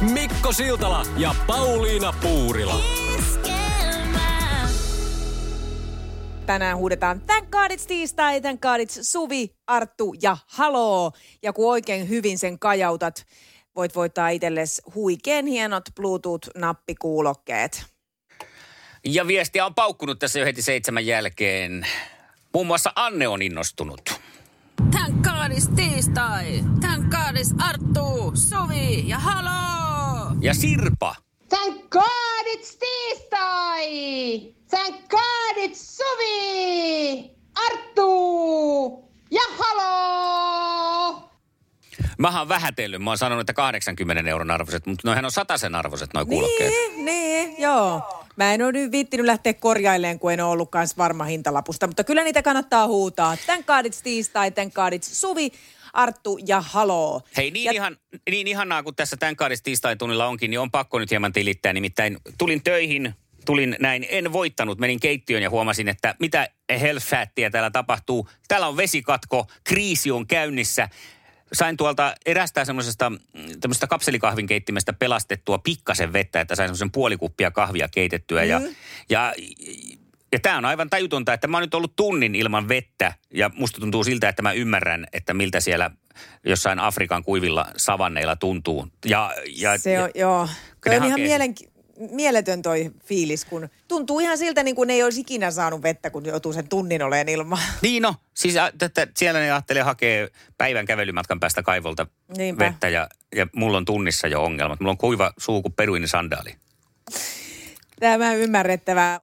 Mikko Siltala ja Pauliina Puurila. Tänään huudetaan Thank God it's tiistai, Thank God it's Suvi, Arttu ja Haloo. Ja kun oikein hyvin sen kajautat, voit voittaa itsellesi huikeen hienot Bluetooth-nappikuulokkeet. Ja viestiä on paukkunut tässä jo heti seitsemän jälkeen. Muun muassa Anne on innostunut. Thank God it's tiistai. Thank God it's Arttu, Suvi ja Halo. Ja Sirpa. Thank God it's tiistai! Thank God it's Suvi! Arttu! Ja halo! Mä oon vähätellyt. Mä oon sanonut, että 80 euron arvoiset, mutta noihän on sen arvoiset noi kuulokkeet. Niin, niin, joo. Mä en ole nyt viittinyt lähteä korjaileen, kun en ole ollut kans varma hintalapusta, mutta kyllä niitä kannattaa huutaa. Tän kaadits tiistai, tän kaadits Suvi, Arttu ja Haloo. Hei, niin, ja... ihan, niin ihanaa kuin tässä tämän kaadis tiistain tunnilla onkin, niin on pakko nyt hieman tilittää. Nimittäin tulin töihin, tulin näin, en voittanut, menin keittiöön ja huomasin, että mitä hellfättiä täällä tapahtuu. Täällä on vesikatko, kriisi on käynnissä sain tuolta erästä semmoisesta tämmöisestä kapselikahvin keittimestä pelastettua pikkasen vettä, että sain semmoisen puolikuppia kahvia keitettyä. Mm. Ja, ja, ja tämä on aivan tajutonta, että mä oon nyt ollut tunnin ilman vettä ja musta tuntuu siltä, että mä ymmärrän, että miltä siellä jossain Afrikan kuivilla savanneilla tuntuu. Ja, ja, Se on, ja, joo. Toi on ihan mielenki- mieletön toi fiilis, kun tuntuu ihan siltä, niin kuin ei olisi ikinä saanut vettä, kun joutuu sen tunnin oleen ilman. Niin no, siis että siellä ne ajattelee hakea päivän kävelymatkan päästä kaivolta Niinpä. vettä ja, ja mulla on tunnissa jo ongelmat. Mulla on kuiva suu kuin peruinen sandaali. Tämä ymmärrettävää.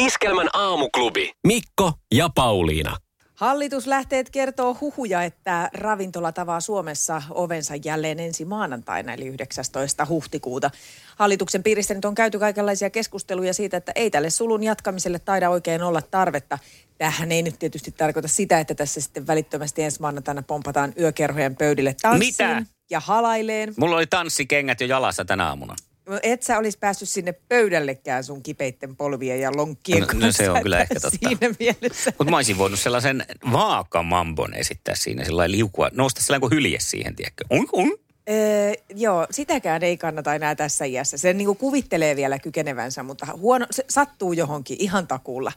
Iskelmän aamuklubi. Mikko ja Pauliina. Hallituslähteet kertoo huhuja, että ravintola tavaa Suomessa ovensa jälleen ensi maanantaina, eli 19. huhtikuuta. Hallituksen piiristä nyt on käyty kaikenlaisia keskusteluja siitä, että ei tälle sulun jatkamiselle taida oikein olla tarvetta. Tähän ei nyt tietysti tarkoita sitä, että tässä sitten välittömästi ensi maanantaina pompataan yökerhojen pöydille tanssiin Mitä? ja halaileen. Mulla oli tanssikengät jo jalassa tänä aamuna. Et sä olisi päässyt sinne pöydällekään sun kipeitten polvien ja lonkkien No- no kanssa. se on kyllä ehkä totta. Siinä mielessä. Mutta mä olisin voinut sellaisen vaakamambon esittää siinä, sellainen liukua, nousta sellainen kuin hylje siihen, tiedätkö? Un, un. Öö, joo, sitäkään ei kannata enää tässä iässä. Se niin kuin kuvittelee vielä kykenevänsä, mutta huono, se sattuu johonkin ihan takuulla.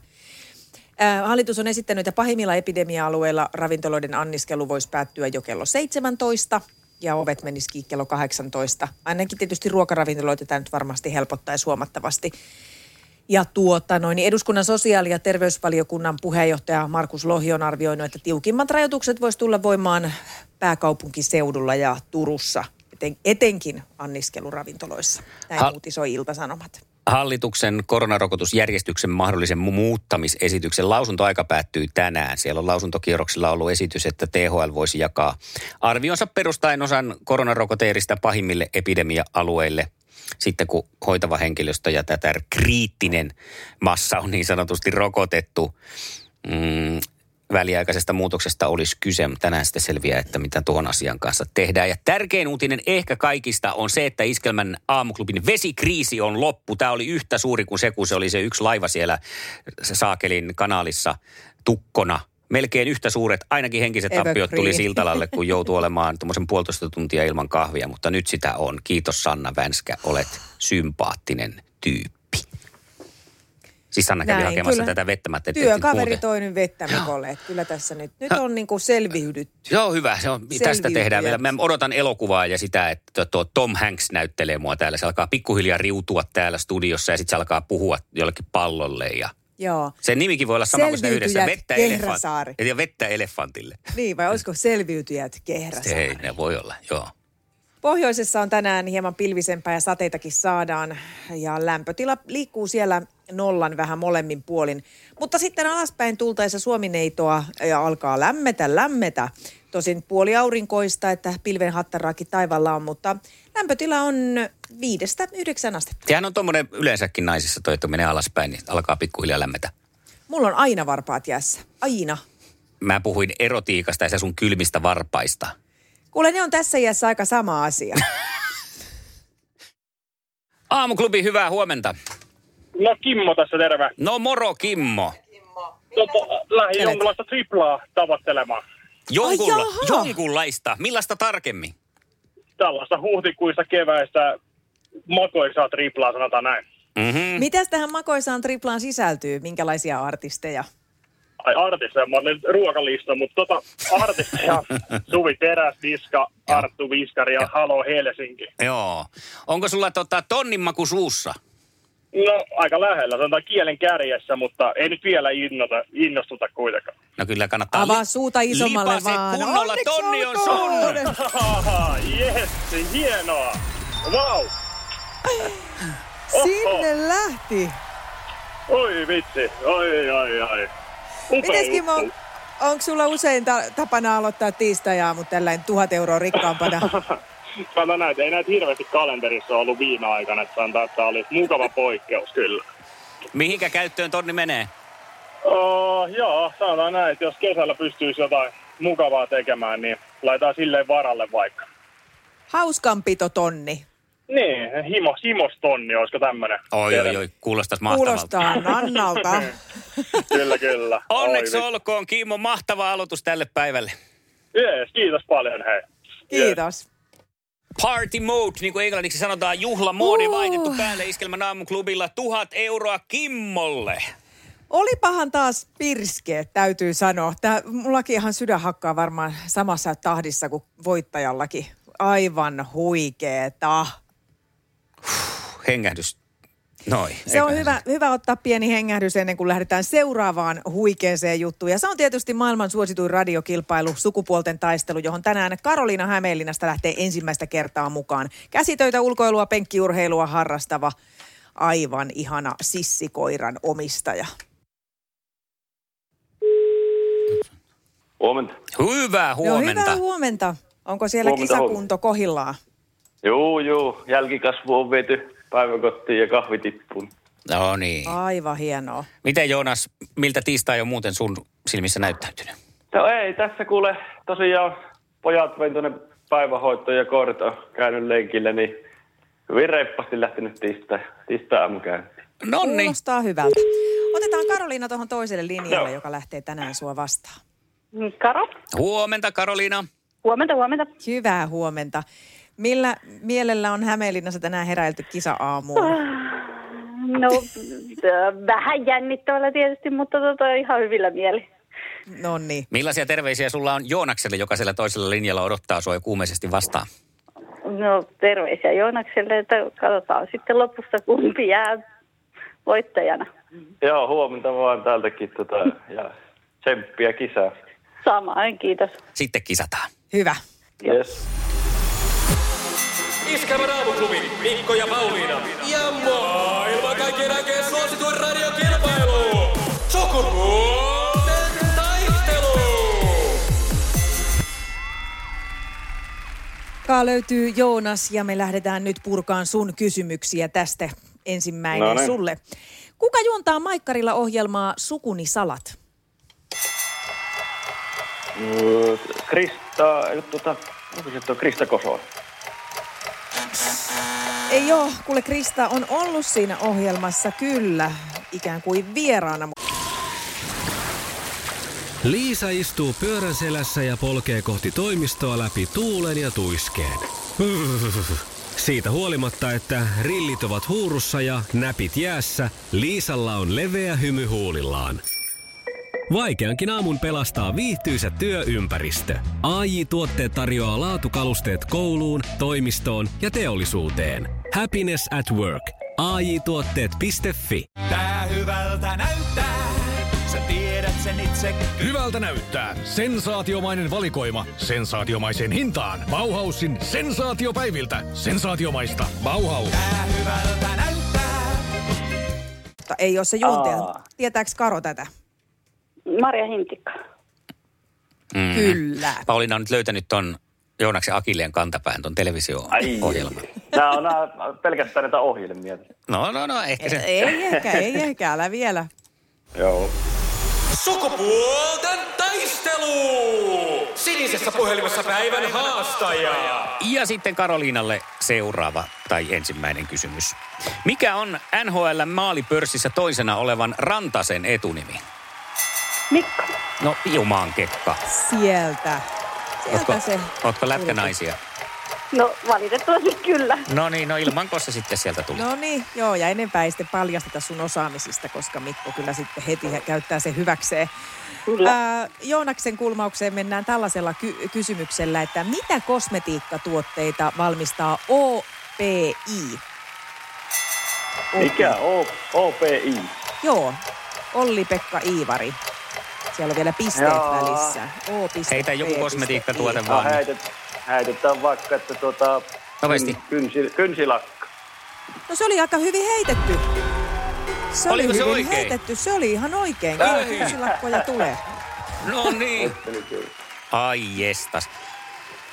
Hallitus on esittänyt, että pahimmilla epidemia-alueilla ravintoloiden anniskelu voisi päättyä jo kello 17 ja ovet menisikin kello 18. Ainakin tietysti ruokaravintoloita tämä nyt varmasti helpottaisi huomattavasti. Ja tuota, noin, niin eduskunnan sosiaali- ja terveysvaliokunnan puheenjohtaja Markus Lohi on arvioinut, että tiukimmat rajoitukset voisi tulla voimaan pääkaupunkiseudulla ja Turussa, eten, etenkin anniskeluravintoloissa. Näin Ha- uutisoi Ilta-Sanomat. Hallituksen koronarokotusjärjestyksen mahdollisen mu- muuttamisesityksen lausuntoaika päättyy tänään. Siellä on lausuntokierroksella ollut esitys, että THL voisi jakaa arvionsa perustaen osan koronarokoteerista pahimmille epidemia-alueille sitten kun hoitava henkilöstö ja tätä kriittinen massa on niin sanotusti rokotettu. Mm, väliaikaisesta muutoksesta olisi kyse. Tänään sitten selviää, että mitä tuon asian kanssa tehdään. Ja tärkein uutinen ehkä kaikista on se, että Iskelmän aamuklubin vesikriisi on loppu. Tämä oli yhtä suuri kuin se, kun se oli se yksi laiva siellä Saakelin kanaalissa tukkona. Melkein yhtä suuret, ainakin henkiset tappiot tuli Evergreen. Siltalalle, kun joutui olemaan tuommoisen puolitoista tuntia ilman kahvia. Mutta nyt sitä on. Kiitos Sanna Vänskä, olet sympaattinen tyyppi. Siis Sanna kävi Näin, hakemassa kyllä. tätä vettä. Mä ajattelin, että Työkaveri toi nyt vettä Mikolle, että kyllä tässä nyt, nyt on niin kuin selviydytty. Joo, hyvä. Se on, tästä tehdään vielä. Mä odotan elokuvaa ja sitä, että tuo Tom Hanks näyttelee mua täällä. Se alkaa pikkuhiljaa riutua täällä studiossa ja sitten se alkaa puhua jollekin pallolle. Ja Joo. sen nimikin voi olla sama kuin siinä yhdessä. Vettä, elefant, ja vettä elefantille. Niin, vai olisiko selviytyjät kehrässä? Ei, ne voi olla, joo. Pohjoisessa on tänään hieman pilvisempää ja sateitakin saadaan ja lämpötila liikkuu siellä nollan vähän molemmin puolin. Mutta sitten alaspäin tultaessa Suomineitoa ja alkaa lämmetä, lämmetä. Tosin puoli aurinkoista, että pilven hattaraakin taivaalla on, mutta lämpötila on viidestä yhdeksän astetta. Sehän on tuommoinen yleensäkin naisissa toi, että menee alaspäin, niin alkaa pikkuhiljaa lämmetä. Mulla on aina varpaat jäässä. Aina. Mä puhuin erotiikasta ja sun kylmistä varpaista. Kuule, ne on tässä iässä aika sama asia. Aamuklubi, hyvää huomenta. No Kimmo tässä terve. No moro Kimmo. Tota, lähdin jonkunlaista triplaa tavoittelemaan. Jonkulla, jaha. jonkunlaista. Millaista tarkemmin? Tällaista huhtikuista keväistä makoisaa triplaa, sanotaan näin. Mm-hmm. Mitäs tähän makoisaan triplaan sisältyy? Minkälaisia artisteja? Ai artisteja, mä olin ruokalista, mutta tota, artisteja, Suvi Teräs, Diska, Arttu Viskari ja Halo Helsinki. Joo. Onko sulla tota, tonnin maku suussa? No aika lähellä, sanotaan kielen kärjessä, mutta ei nyt vielä innota, innostuta kuitenkaan. No kyllä kannattaa. Avaa li- suuta isommalle lipase vaan. kunnolla, Onneksi tonni on sun. Yes, hienoa. Wow. Sinne lähti. Oi vitsi, oi oi oi. Mites Kimmo, juttu. onko sulla usein ta- tapana aloittaa tiistai-aamut tällainen tuhat euroa rikkaampana? Näin, että ei näitä hirveästi kalenterissa ollut viime aikana, että sanotaan, että tämä oli mukava poikkeus kyllä. Mihinkä käyttöön tonni menee? Oh, joo, sanotaan näin, että jos kesällä pystyisi jotain mukavaa tekemään, niin laitetaan silleen varalle vaikka. Hauskanpito tonni. Niin, himo, himostonni, olisiko tämmönen? Oi, oi, oi, kuulostas mahtavalta. Kuulostaa Nannalta. Kyllä, kyllä. Onneksi Oi, olkoon, Kimmo. Mahtava aloitus tälle päivälle. Jees, kiitos paljon, hei. Kiitos. Party mode, niin kuin englanniksi sanotaan, juhlamoodi Uh. vaitettu päälle Iskelmän aamuklubilla. Tuhat euroa Kimmolle. Olipahan taas pirskeet, täytyy sanoa. Tää, mullakin ihan sydän hakkaa varmaan samassa tahdissa kuin voittajallakin. Aivan huikeeta. Hengähdys. Noin. Se on hyvä, hyvä ottaa pieni hengähdys ennen kuin lähdetään seuraavaan huikeeseen juttuun. Ja se on tietysti maailman suosituin radiokilpailu, sukupuolten taistelu, johon tänään Karoliina Hämeenlinnasta lähtee ensimmäistä kertaa mukaan. Käsitöitä, ulkoilua, penkkiurheilua harrastava, aivan ihana sissikoiran omistaja. Huomenta. Hyvää huomenta. No hyvää huomenta. Onko siellä Huomenta, kisakunto kohillaan? Joo, joo. Jälkikasvu on viety päiväkotiin ja kahvitippuun. No niin. Aivan hienoa. Miten Joonas, miltä tiistai on muuten sun silmissä näyttäytynyt? No ei, tässä kuule tosiaan pojat vein tuonne päivähoitoon ja koirat on käynyt lenkillä, niin hyvin reippaasti lähtenyt tiistai, tiistai aamukäyntiin. Nonni. Kuulostaa hyvältä. Otetaan Karoliina tuohon toiselle linjalle, Joo. joka lähtee tänään sua vastaan. Karo, Huomenta Karoliina. huomenta, huomenta. Hyvää huomenta. Millä mielellä on Hämeenlinnassa tänään heräilty kisa-aamuun? No, äh, vähän jännittävällä tietysti, mutta tota, ihan hyvillä mieli. No niin. Millaisia terveisiä sulla on Joonakselle, joka siellä toisella linjalla odottaa sua jo kuumeisesti vastaan? No, terveisiä Joonakselle, että katsotaan sitten lopussa kumpi jää voittajana. Joo, huomenta vaan täältäkin tota, ja tsemppiä kisää. Samoin, kiitos. Sitten kisataan. Hyvä. Yes. Iskelmän aamuklubi, Mikko ja Pauliina. Ja maailman kaikkien aikeen suosituen radiokilpailu. Sukupuolten taistelu. Kaa löytyy Joonas ja me lähdetään nyt purkaan sun kysymyksiä tästä. Ensimmäinen No niin. sulle. Kuka juontaa Maikkarilla ohjelmaa Sukuni salat? Mm, Krista, ei, tota, onko se tuo Krista Kosonen? Ei oo, kuule Krista on ollut siinä ohjelmassa kyllä, ikään kuin vieraana. Liisa istuu pyörän selässä ja polkee kohti toimistoa läpi tuulen ja tuiskeen. Siitä huolimatta, että rillit ovat huurussa ja näpit jäässä, Liisalla on leveä hymy huulillaan. Vaikeankin aamun pelastaa viihtyisä työympäristö. AI Tuotteet tarjoaa laatukalusteet kouluun, toimistoon ja teollisuuteen. Happiness at work. AI Tuotteet.fi Tää hyvältä näyttää, sä tiedät sen itse. Hyvältä näyttää. Sensaatiomainen valikoima. Sensaatiomaiseen hintaan. Bauhausin sensaatiopäiviltä. Sensaatiomaista. Bauhaus. Tää hyvältä näyttää. Mutta ei ole se juontaja. Aa. Tietääks Karo tätä? Marja Hintikka. Mm. Kyllä. Pauliina on nyt löytänyt ton Joonaksen Akilleen kantapään ton televisio-ohjelman. Nämä on nämä pelkästään näitä ohjelmia. No, no, no, ehkä se. Ei ehkä, ei ehkä, älä vielä. Joo. Sukupuolten taistelu! Sinisessä puhelimessa päivän haastaja. Ja sitten Karoliinalle seuraava tai ensimmäinen kysymys. Mikä on NHL maalipörssissä toisena olevan Rantasen etunimi? Mikko. No, Jumaan Kekka. Sieltä. Sieltä Ootko, se. ootko lätkänaisia? No valitettavasti kyllä. No niin, no ilmanko se sitten sieltä tuli? No niin, joo, ja enempää ei sitten paljasteta sun osaamisista, koska Mikko kyllä sitten heti käyttää sen hyväkseen. Kyllä. Ää, Joonaksen kulmaukseen mennään tällaisella ky- kysymyksellä, että mitä kosmetiikkatuotteita valmistaa OPI? Mikä? O, OPI. Joo, Olli-Pekka Iivari. Siellä on vielä pisteet Jaa. välissä. O. Heitä joku kosmetiikkatuote vaan. Häitet, häitetään vaikka, että tuota... Nopeasti. Kynsi, kynsilakka. No se oli aika hyvin heitetty. Se oli Oliko se hyvin oikein? heitetty. Se oli ihan oikein. Kyllä kynsilakkoja tulee. No niin. Ai jestas.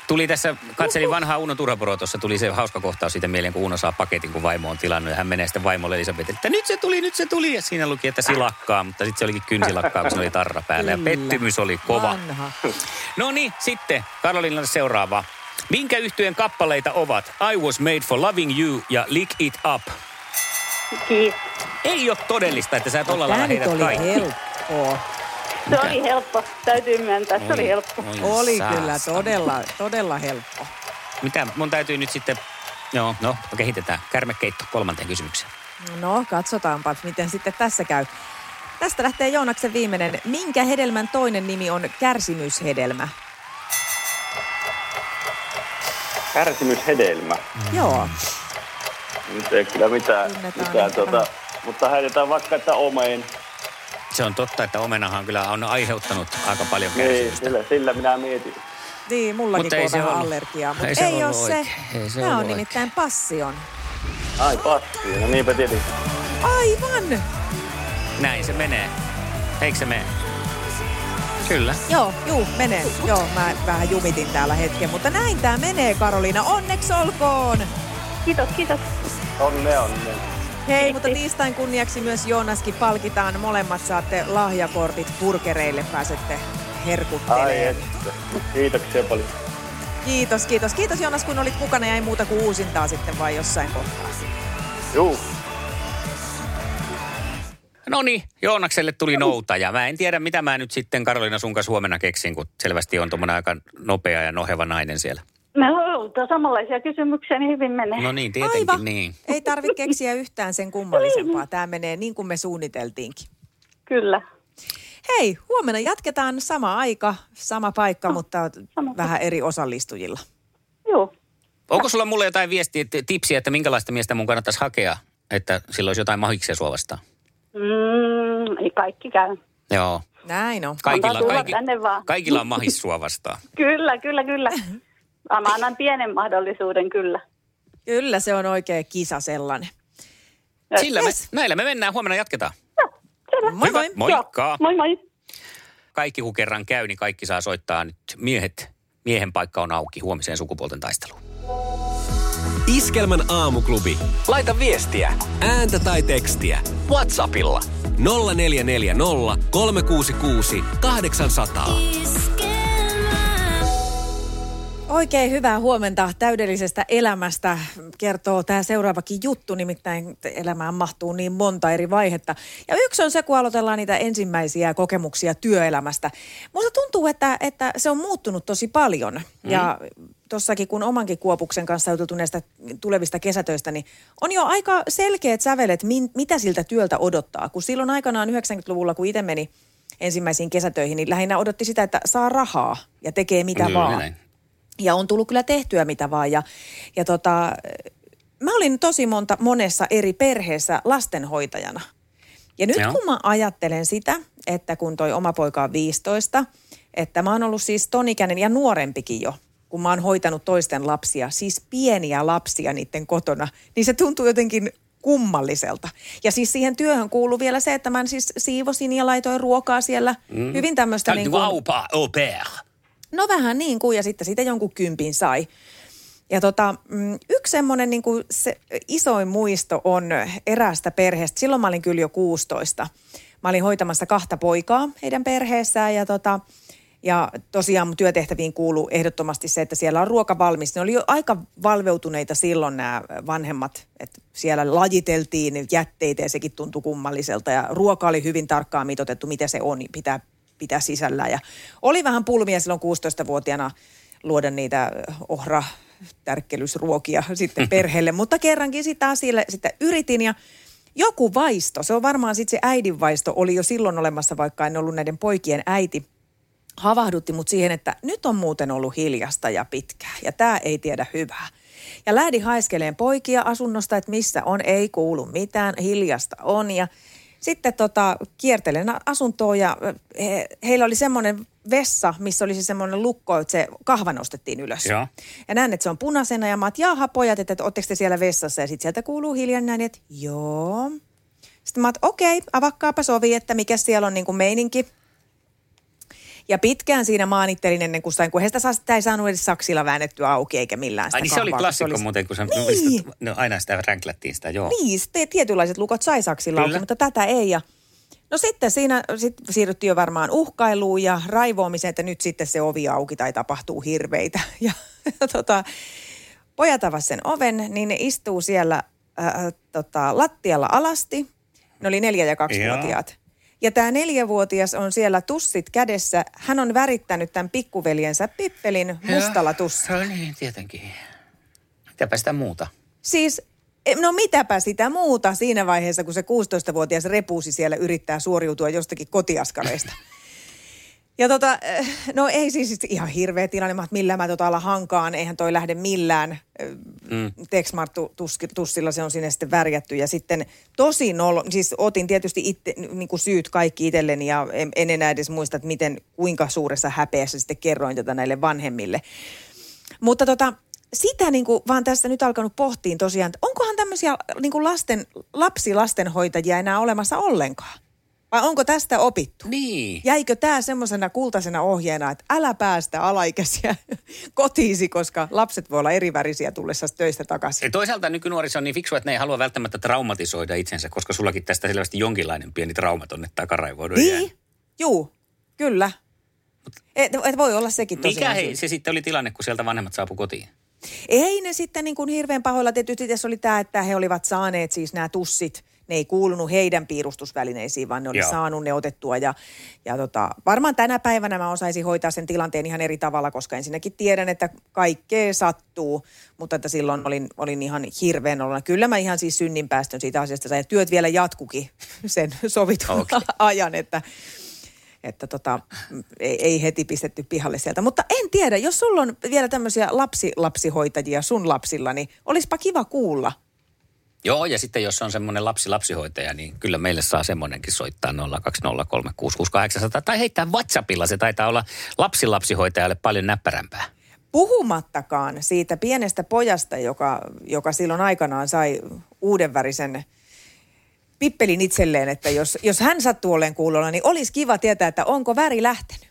Tuli tässä, katselin vanhaa Uno Turhaporoa, tuossa tuli se hauska kohtaus siitä mieleen, kun Uno saa paketin, kun vaimo on tilannut. Ja hän menee sitten vaimolle Elisabetille, että nyt se tuli, nyt se tuli. Ja siinä luki, että silakkaa, mutta sitten se olikin kynsilakkaa, kun se oli tarra päällä. Ja pettymys oli kova. Vanha. No niin, sitten Karolinalle seuraava. Minkä yhtyeen kappaleita ovat I Was Made for Loving You ja Lick It Up? Kiitos. Ei ole todellista, että sä tolla lailla Tämä nyt heität oli kaikki. helppoa. Se oli helppo. Täytyy myöntää, se oli helppo. Oi, Oli kyllä todella, todella helppo. Mitä? Mun täytyy nyt sitten... Joo, no, kehitetään. Kärmekeitto kolmanteen kysymykseen. No, katsotaanpa, miten sitten tässä käy. Tästä lähtee Joonaksen viimeinen. Minkä hedelmän toinen nimi on kärsimyshedelmä? Kärsimyshedelmä. Joo. Nyt ei kyllä mitään, Tunnetaan mitään tuota, mutta häitetään vaikka, että omeen. Se on totta, että omenahan kyllä on aiheuttanut aika paljon Niin, kärsimystä. sillä, sillä minä mietin. Niin, mullakin Mutta ei on se vähän ollut- allergiaa, mutta ei se ei ollut ole se. Ei se Tämä on nimittäin passion. Ai passi, no niinpä tietysti. Aivan! Näin se menee. Eikö se mene? Kyllä. Joo, juu, menee. Joo, mä vähän jumitin täällä hetken, mutta näin tää menee, Karoliina. Onneksi olkoon! Kiitos, kiitos. Onne, onne. Hei, mutta tiistain kunniaksi myös Joonaskin palkitaan. Molemmat saatte lahjakortit burgereille, pääsette herkuttelemaan. Kiitoksia paljon. Kiitos, kiitos. Kiitos Joonas, kun olit mukana ja ei muuta kuin uusintaa sitten vai jossain kohtaa. Juu. No niin, Joonakselle tuli noutaja. Mä en tiedä, mitä mä nyt sitten Karolina sun kanssa huomenna keksin, kun selvästi on tuommoinen aika nopea ja noheva nainen siellä. No, mutta samanlaisia kysymyksiä, niin hyvin menee. No niin, tietenkin Aivan. niin. Ei tarvitse keksiä yhtään sen kummallisempaa. Tämä menee niin kuin me suunniteltiinkin. Kyllä. Hei, huomenna jatketaan sama aika, sama paikka, mutta vähän eri osallistujilla. Joo. Onko sulla mulle jotain viestiä, että- tipsiä, että minkälaista miestä mun kannattaisi hakea, että sillä olisi jotain mahiksia sua vastaan? Mm, ei kaikki käy. Joo. Näin on. Kaikilla, kaikki, tänne vaan. kaikilla on mahis sua vastaan. Kyllä, kyllä, kyllä. Mä annan pienen mahdollisuuden, kyllä. Kyllä se on oikea kisa sellainen. Sillä me, näillä me mennään. Huomenna jatketaan. Selvä. Moi moi. Moikka. Moi moi. Kaikki kun kerran käy, niin kaikki saa soittaa nyt. Miehet, miehen paikka on auki huomiseen sukupuolten taisteluun. Iskelmän aamuklubi. Laita viestiä, ääntä tai tekstiä. Whatsappilla 0440 366 800. Oikein hyvää huomenta täydellisestä elämästä kertoo tämä seuraavakin juttu, nimittäin elämään mahtuu niin monta eri vaihetta. Ja yksi on se, kun aloitellaan niitä ensimmäisiä kokemuksia työelämästä. Musta tuntuu, että, että se on muuttunut tosi paljon. Mm. Ja tossakin, kun omankin kuopuksen kanssa juteltu näistä tulevista kesätöistä, niin on jo aika selkeät sävelet, min, mitä siltä työltä odottaa. Kun silloin aikanaan 90-luvulla, kun itse meni ensimmäisiin kesätöihin, niin lähinnä odotti sitä, että saa rahaa ja tekee mitä Kyllä, vaan. näin. Ja on tullut kyllä tehtyä mitä vaan. Ja, ja tota, mä olin tosi monta, monessa eri perheessä lastenhoitajana. Ja nyt Joo. kun mä ajattelen sitä, että kun toi oma poika on 15, että mä oon ollut siis ton ikäinen ja nuorempikin jo, kun mä oon hoitanut toisten lapsia, siis pieniä lapsia niiden kotona, niin se tuntuu jotenkin kummalliselta. Ja siis siihen työhön kuuluu vielä se, että mä siis siivosin ja laitoin ruokaa siellä. Mm. Hyvin tämmöistä niin kuin, au pair. No vähän niin kuin, ja sitten siitä jonkun kympin sai. Ja tota, mm, yksi semmoinen niin kuin se isoin muisto on eräästä perheestä. Silloin mä olin kyllä jo 16. Mä olin hoitamassa kahta poikaa heidän perheessään ja tota, ja tosiaan mun työtehtäviin kuuluu ehdottomasti se, että siellä on ruoka valmis. Ne oli jo aika valveutuneita silloin nämä vanhemmat, että siellä lajiteltiin jätteitä ja sekin tuntui kummalliselta. Ja ruoka oli hyvin tarkkaan mitotettu, mitä se on, niin pitää pitää sisällä. Ja oli vähän pulmia silloin 16-vuotiaana luoda niitä ohra tärkkelysruokia sitten perheelle, mutta kerrankin sitä asialle sitä yritin ja joku vaisto, se on varmaan sitten se äidin vaisto, oli jo silloin olemassa, vaikka en ollut näiden poikien äiti, havahdutti mut siihen, että nyt on muuten ollut hiljasta ja pitkää ja tämä ei tiedä hyvää. Ja lähdin haiskeleen poikia asunnosta, että missä on, ei kuulu mitään, hiljasta on ja sitten tota, kiertelen asuntoa ja he, heillä oli semmoinen vessa, missä oli se semmoinen lukko, että se kahva nostettiin ylös. Joo. Ja näen, että se on punaisena ja mä oon, jaha pojat, että, ootteko te siellä vessassa? Ja sitten sieltä kuuluu hiljan näin, että joo. Sitten mä oon, okei, avakkaapa sovi, että mikä siellä on niin kuin meininki. Ja pitkään siinä maanittelin ennen kuin sain, kun heistä saa, sitä ei saanut edes saksilla väännettyä auki eikä millään sitä Ai niin se oli klassikko se oli- muuten, kun sä, Niin. no, aina sitä ränklättiin sitä, joo. Niin, sitten tietynlaiset lukot sai saksilla Kyllä. auki, mutta tätä ei. Ja no sitten siinä sit siirryttiin jo varmaan uhkailuun ja raivoamiseen, että nyt sitten se ovi auki tai tapahtuu hirveitä. Ja, ja tota, pojat avasi sen oven, niin ne istuu siellä äh, tota, lattialla alasti. Ne oli neljä- ja kaksivuotiaat. Ja tämä neljävuotias on siellä tussit kädessä. Hän on värittänyt tämän pikkuveljensä Pippelin mustalla tussilla. No niin, tietenkin. Mitäpä sitä muuta? Siis, e, no mitäpä sitä muuta siinä vaiheessa, kun se 16-vuotias repuusi siellä yrittää suoriutua jostakin kotiaskareista. Ja tota, eh, no ei siis ihan hirveä tilanne, mä, että millään mä tota ala hankaan, eihän toi lähde millään. Mm. Texmart tussilla se on sinne sitten värjätty ja sitten tosi nolo, siis otin tietysti itse, niin kuin syyt kaikki itselleni ja en, en enää edes muista, että miten, kuinka suuressa häpeässä sitten kerroin tätä näille vanhemmille. Mutta tota, sitä niin kuin vaan tässä nyt alkanut pohtiin tosiaan, että onkohan tämmöisiä niin kuin lasten, lapsilastenhoitajia enää olemassa ollenkaan? Vai onko tästä opittu? Niin. Jäikö tämä semmoisena kultaisena ohjeena, että älä päästä alaikäisiä kotiisi, koska lapset voi olla eri värisiä tullessa töistä takaisin? Ja toisaalta nykynuoriso on niin fiksu, että ne ei halua välttämättä traumatisoida itsensä, koska sullakin tästä selvästi jonkinlainen pieni trauma tonne takaraivoidun jää. Niin, juu, kyllä. Et, et voi olla sekin Mikä tosiaan. hei, se sitten oli tilanne, kun sieltä vanhemmat saapu kotiin? Ei ne sitten niin kuin hirveän pahoilla. Tietysti tässä oli tämä, että he olivat saaneet siis nämä tussit. Ne ei kuulunut heidän piirustusvälineisiin, vaan ne oli Joo. saanut ne otettua. Ja, ja tota, varmaan tänä päivänä mä osaisin hoitaa sen tilanteen ihan eri tavalla, koska ensinnäkin tiedän, että kaikkea sattuu. Mutta että silloin olin, olin ihan hirveän olla. Kyllä mä ihan siis synnin päästön siitä asiasta. Ja työt vielä jatkukin sen sovitun Okei. ajan, että että tota, ei, ei heti pistetty pihalle sieltä. Mutta en tiedä, jos sulla on vielä tämmöisiä lapsi-lapsihoitajia sun lapsilla, niin olisipa kiva kuulla. Joo, ja sitten jos on semmoinen lapsi-lapsihoitaja, niin kyllä meille saa semmoinenkin soittaa 020366800 tai heittää WhatsAppilla. Se taitaa olla lapsi-lapsihoitajalle paljon näppärämpää. Puhumattakaan siitä pienestä pojasta, joka, joka silloin aikanaan sai uudenvärisen pippelin itselleen, että jos, jos hän sattuu olleen kuulolla, niin olisi kiva tietää, että onko väri lähtenyt.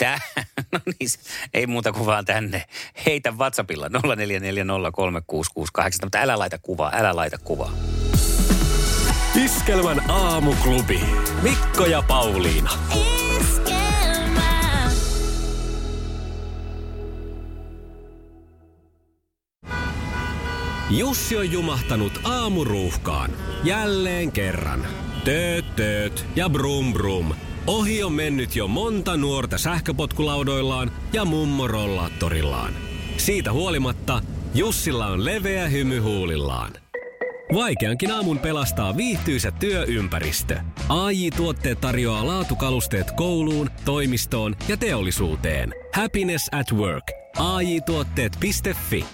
Tää, no niin, ei muuta kuin vaan tänne. Heitä WhatsAppilla 04403668, mutta älä laita kuvaa, älä laita kuvaa. Iskelmän aamuklubi. Mikko ja Pauliina. Jussi on jumahtanut aamuruuhkaan. Jälleen kerran. Tööt, tööt ja brum brum. Ohi on mennyt jo monta nuorta sähköpotkulaudoillaan ja mummorollaattorillaan. Siitä huolimatta Jussilla on leveä hymy huulillaan. Vaikeankin aamun pelastaa viihtyisä työympäristö. AI Tuotteet tarjoaa laatukalusteet kouluun, toimistoon ja teollisuuteen. Happiness at work. AJ-tuotteet.fi